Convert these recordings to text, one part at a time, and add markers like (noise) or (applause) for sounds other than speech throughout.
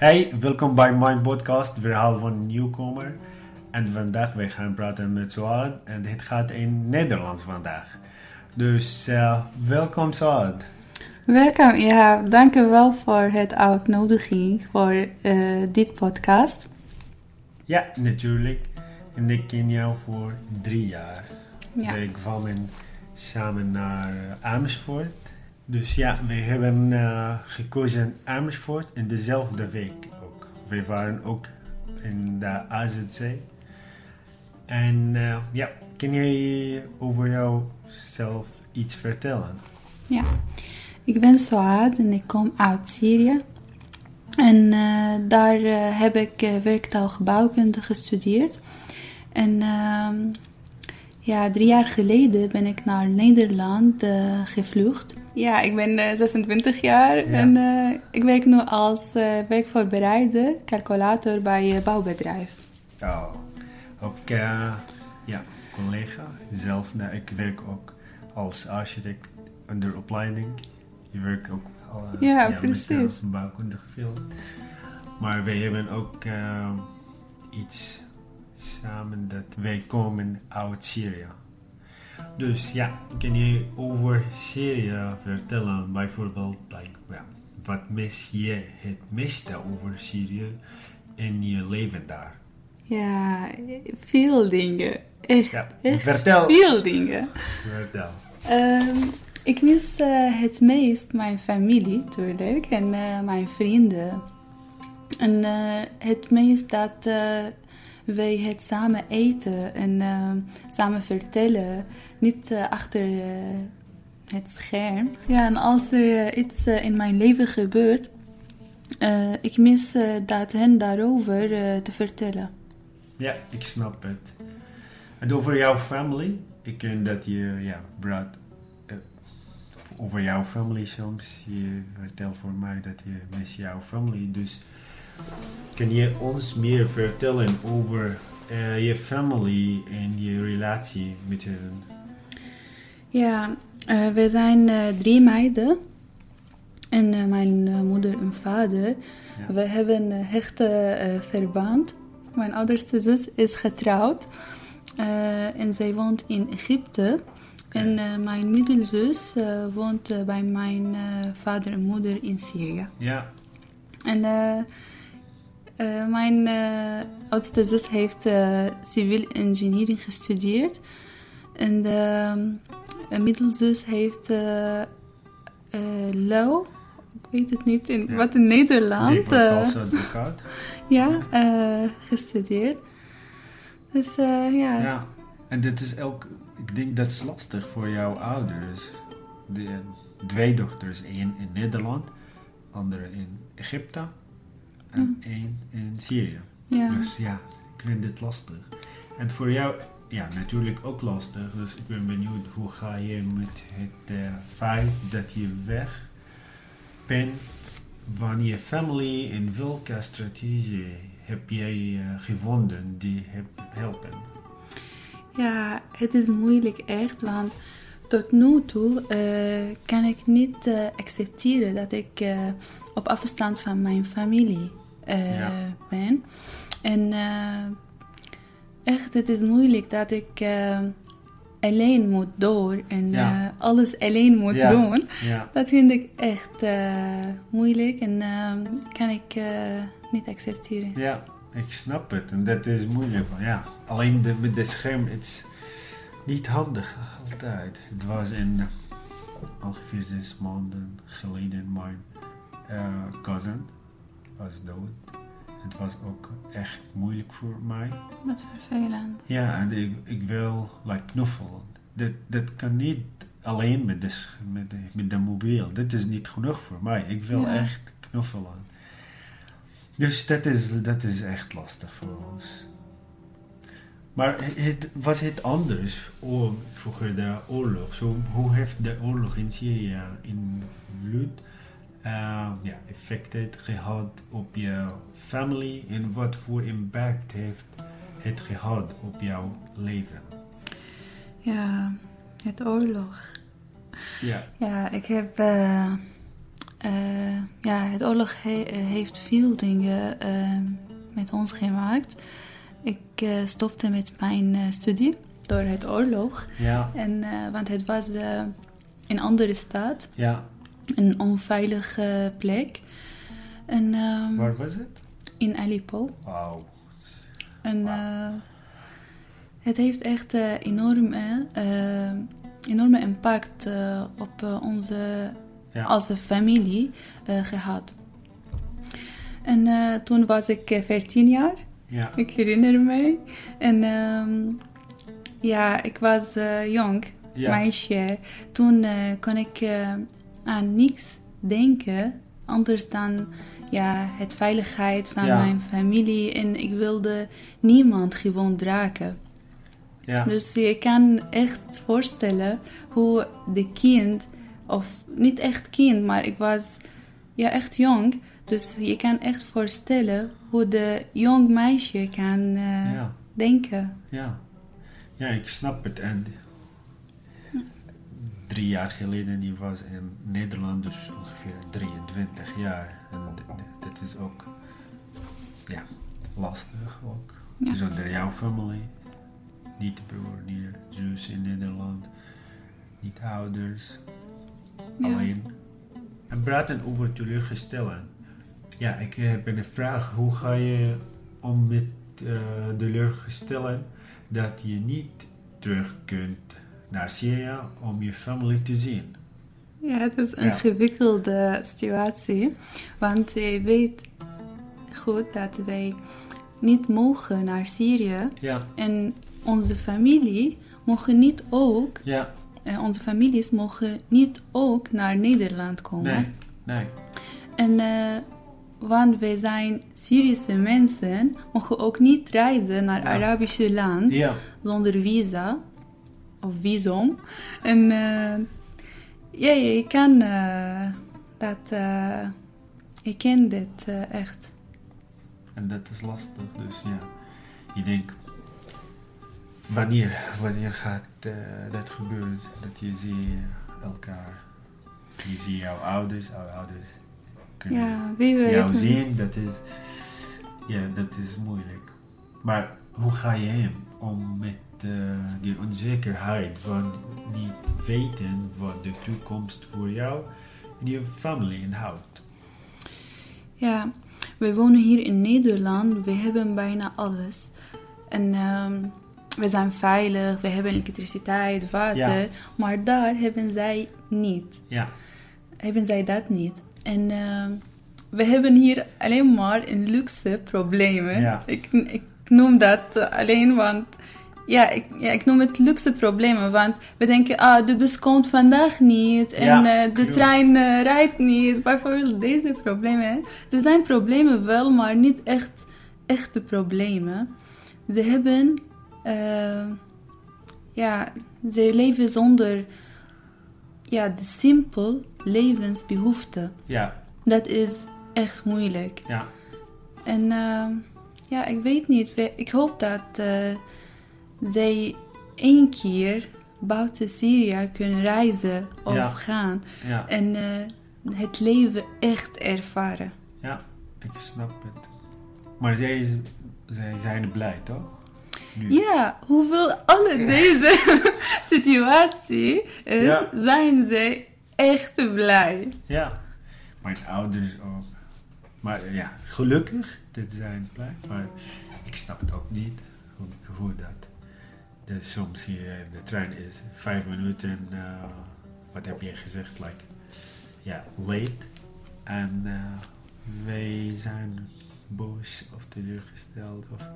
Hey, welkom bij mijn podcast, Verhaal van Nieuwkomer. En vandaag wij gaan praten met Suad en het gaat in Nederlands vandaag. Dus uh, welkom Suad. Welkom, ja, dank u wel voor het uitnodiging voor uh, dit podcast. Ja, natuurlijk. En ik ken jou voor drie jaar. Ja. Wij kwamen samen naar Amersfoort. Dus ja, we hebben uh, gekozen Amersfoort in dezelfde week ook. We waren ook in de AZC. En uh, ja, kan jij over jouzelf iets vertellen? Ja, ik ben Soad en ik kom uit Syrië. En uh, daar heb ik werktaalgebouwkunde gestudeerd. En ehm, ja, drie jaar geleden ben ik naar Nederland gevlucht. Ja, ik ben uh, 26 jaar ja. en uh, ik werk nu als uh, werkvoorbereider, calculator bij een bouwbedrijf. Oh, ook ja, collega. Zelf, nou, ik werk ook als architect onder opleiding. Je werkt ook al ja, ja, precies. met bouwkundige veld. Maar wij hebben ook iets samen dat wij komen uit Syrië. Dus ja, kan je over Syrië vertellen? Bijvoorbeeld, like, well, wat mis je het meeste over Syrië in je leven daar? Ja, veel dingen. Echt, Ja, echt vertel. veel dingen. Vertel. Ehm, ik mis eh, het meest mijn familie, natuurlijk, en eh, mijn vrienden. En eh, het meest dat wij het samen eten en eh, samen vertellen, niet eh, achter eh, het scherm. Ja, en als er iets in mijn leven gebeurt, ik mis dat hen daarover te vertellen. Ja, ik snap het. En over jouw familie? Ik ken dat je, ja, over jouw familie soms. Je vertelt voor mij dat je mis jouw familie. Dus kan je ons meer vertellen over eh, je familie en je relatie met hen? Ja, eh, we zijn eh, drie meiden. En mijn moeder en vader. Ja. We hebben een hechte verband. Mijn oudste zus is getrouwd. en zij woont in Egypte. En mijn middelzus woont bij mijn vader en moeder in Syrië. Ja, En eh, mijn eh, oudste zus heeft eh civiel engineering gestudeerd. En de eh, middelzus heeft eh law, ik weet het niet in, Ja. wat in Nederland, advocaat. (laughs) ja, gestudeerd. Dus ja, Ja, en dit is ook, ik denk dat is lastig voor jouw ouders. De, twee dochters, één in Nederland, andere in Egypte en één in Syrië. Dus ja, ik vind dit lastig. En voor jou, ja, natuurlijk ook lastig. Dus ik ben benieuwd, hoe ga je met het eh, feit dat je weg bent van je familie en welke strategie heb jij eh, gevonden die heb helpen? Ja, het is moeilijk echt, want tot nu toe eh, kan ik niet accepteren dat ik op afstand van mijn familie eh, Ja. ben. En eh, echt, het is moeilijk dat ik eh, alleen moet door en Ja. eh, alles alleen moet Ja. doen. Dat vind ik echt eh, moeilijk en eh, kan ik eh, niet accepteren. ja, ik snap het. En dat is moeilijk. Ja, alleen de, met de scherm, het is niet handig altijd. Het was in eh, ongeveer zes maanden geleden mijn eh, cousin was dood. Het was ook echt moeilijk voor mij. Wat vervelend. Ja, en ik, ik wil like, knuffelen. Dat, dat kan niet alleen met de, met, de, met de mobiel. Dit is niet genoeg voor mij. Ik wil Ja. echt knuffelen. Dus dat is, dat is echt lastig voor ons. Maar het, was het anders oh, vroeger de oorlog? Zo, hoe heeft de oorlog in Syrië invloed, uh, ja, effecten gehad op jouw familie en wat voor impact heeft het gehad op jouw leven? Ja, het oorlog. Ja, Ja, ik heb eh, eh, ja, het oorlog he- heeft veel dingen eh, met ons gemaakt. Ik eh, stopte met mijn studie door het oorlog. Ja, En, want het was in een andere stad, ja. Een onveilige plek. En, ehm, Waar was het? in Aleppo. En eh, het heeft echt eh, enorme, eh, enorme impact op onze Ja. als familie eh, gehad. En toen was ik eh, 14 jaar, Ja. ik herinner me. En ehm, ja, ik was jong, Ja. meisje. Toen kon ik aan niks denken anders dan ja, het veiligheid van Ja. mijn familie. En ik wilde niemand gewond raken. Ja. Dus je kan echt voorstellen hoe de kind, of niet echt kind, maar ik was ja, echt jong. Dus je kan echt voorstellen hoe de jong meisje kan eh, Ja. denken. Ja. Ja, ik snap het. En drie jaar geleden, die was in Nederland, dus ongeveer 23 jaar. En dat is ook, ja, lastig ook. Ja. Zonder jouw familie. Niet broer, niet zus in Nederland. Niet ouders. Ja. Alleen. En praten over teleurgestellen. Ja, ik heb een vraag. Hoe ga je om met eh teleurgestellen dat je niet terug kunt naar Syrië om je familie te zien? Ja, het is een Ja. ingewikkelde situatie. Want je weet goed dat wij niet mogen naar Syrië. Ja, En onze familie mogen niet ook, ja, eh, onze families mogen niet ook naar Nederland komen. nee, nee. En eh, want wij zijn Syrische mensen, mogen ook niet reizen naar. Arabische land zonder visa of visum. En eh, ja, je kan uh, dat, uh, je kent dit uh, echt. en dat is lastig. Dus ja, je denkt, wanneer, wanneer gaat uh, dat gebeuren? Dat je ziet elkaar, je ziet jouw ouders, jouw ouders kunnen ja, wie weet. jou zien. Dat is, ja, dat is moeilijk. Maar hoe ga je hem om met uh, die onzekerheid van niet weten wat de toekomst voor jou en je familie inhoudt? Ja, we wonen hier in Nederland. We hebben bijna alles. En um, we zijn veilig, we hebben elektriciteit, water. Ja. Maar daar hebben zij niet. Ja. Hebben zij dat niet. En uh, we hebben hier alleen maar een luxe problemen. Ja. Ik, ik noem dat alleen want ja ik, ja, ik noem het luxe problemen, want we denken, ah, de bus komt vandaag niet en ja, uh, de trein uh, rijdt niet. Bijvoorbeeld deze problemen. Er zijn problemen wel, maar niet echt echte problemen. Ze hebben, uh, ja, ze leven zonder, ja, de simpel levensbehoeften. Ja. Dat is echt moeilijk. Ja. En ja, ik weet niet. Ik hoop dat zij één keer buiten Syrië kunnen reizen of ja. gaan. Ja. En uh, het leven echt ervaren. Ja, ik snap het. Maar zij, zij zijn blij, toch? Nu. Ja, hoewel alle deze (laughs) situatie is, zijn zij echt blij. Ja, mijn ouders ook. Maar ja, gelukkig, dit zijn blij. Maar ik snap het ook niet hoe, hoe dat. De, soms hier de trein is vijf minuten, uh, wat heb je gezegd, like, ja, late. En uh, wij zijn boos of teleurgesteld of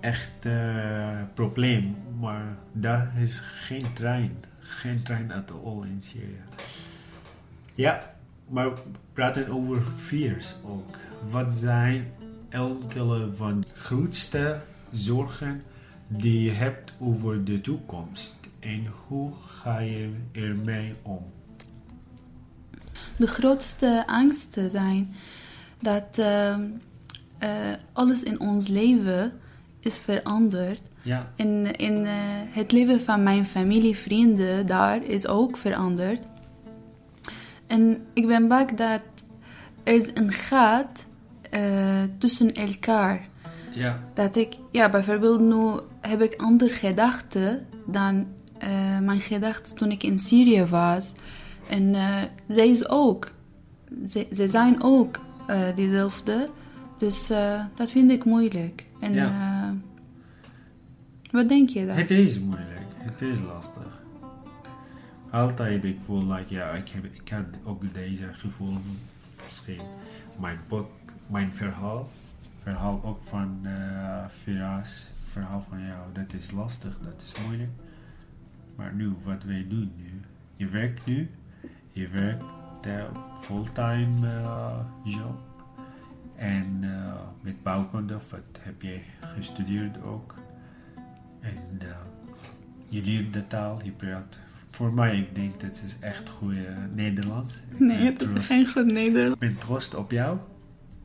echt uh, probleem. Maar daar is geen trein, geen trein at all in Syrië. Ja, maar praten over fears ook. Wat zijn enkele van de grootste zorgen die je hebt over de toekomst en hoe ga je ermee om? De grootste angsten zijn dat uh, uh, alles in ons leven is veranderd. Ja. In, in uh, het leven van mijn familie, vrienden daar is ook veranderd. En ik ben bang dat er is een gat uh, tussen elkaar. Ja. Dat ik, ja, bijvoorbeeld nu heb ik andere gedachten dan uh, mijn gedachten toen ik in Syrië was. En uh, zij is ook. Ze, ze zijn ook uh, diezelfde. Dus dat vind ik moeilijk. En Ja. wat denk je dan? Het is moeilijk, het is lastig. Altijd ik voel like, ja, ik, heb, ik had ook deze gevoel misschien. Mijn boek, mijn verhaal, verhaal ook van uh, Firas, verhaal van jou, dat is lastig, dat is moeilijk. Maar nu, wat wij doen nu, je werkt nu, je werkt de fulltime uh, job. En uh, met bouwkunde, wat heb je gestudeerd ook. En uh, je leert de taal, je praat. Voor mij, ik denk dat is echt goede Nederlands. Ik Nee, het is geen goed Nederlands. Ik ben trots op jou.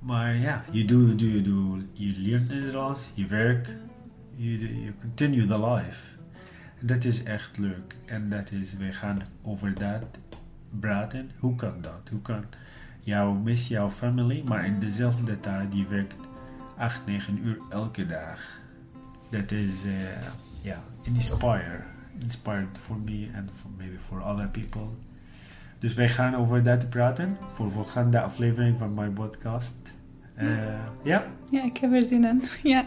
Maar ja, je doet, je doet, je leert Nederlands, je werkt, je, je continue the life. Dat is echt leuk. En dat is, we gaan over dat praten. Hoe kan dat? Hoe kan jou mis jouw family, maar in dezelfde tijd die werkt 8, 9 uur elke dag. Dat is, eh, ja, inspire. Inspired for me and for maybe for other people. Dus wij gaan over dat praten voor volgende aflevering van mijn podcast. Eh, ja, Ja, ik heb er zin in. Ja.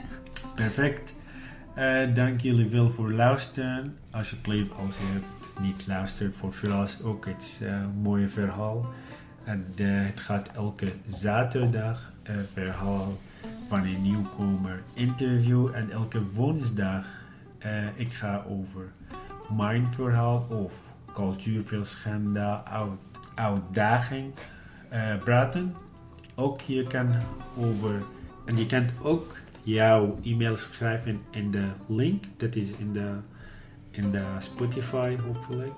perfect. Eh, dank jullie wel voor luisteren. Alsjeblieft, als je het niet luistert, voor Firas ook het eh, een mooie verhaal. En eh, het gaat elke zaterdag eh, verhaal van een nieuwkomer interview. En elke woensdag eh, ik ga over mijn verhaal of cultuurverschillen, uit, uitdaging eh, praten. Ook je kan over, en je kan ook jouw e-mail schrijven in de link, dat is in de, in de Spotify hopelijk.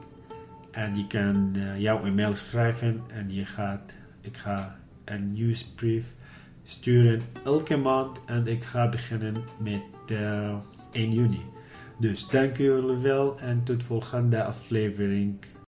En je kan eh, jouw e-mail schrijven en je gaat, ik ga een nieuwsbrief sturen elke maand en ik ga beginnen met eh 1 juni. Dus dank jullie wel en tot volgende aflevering.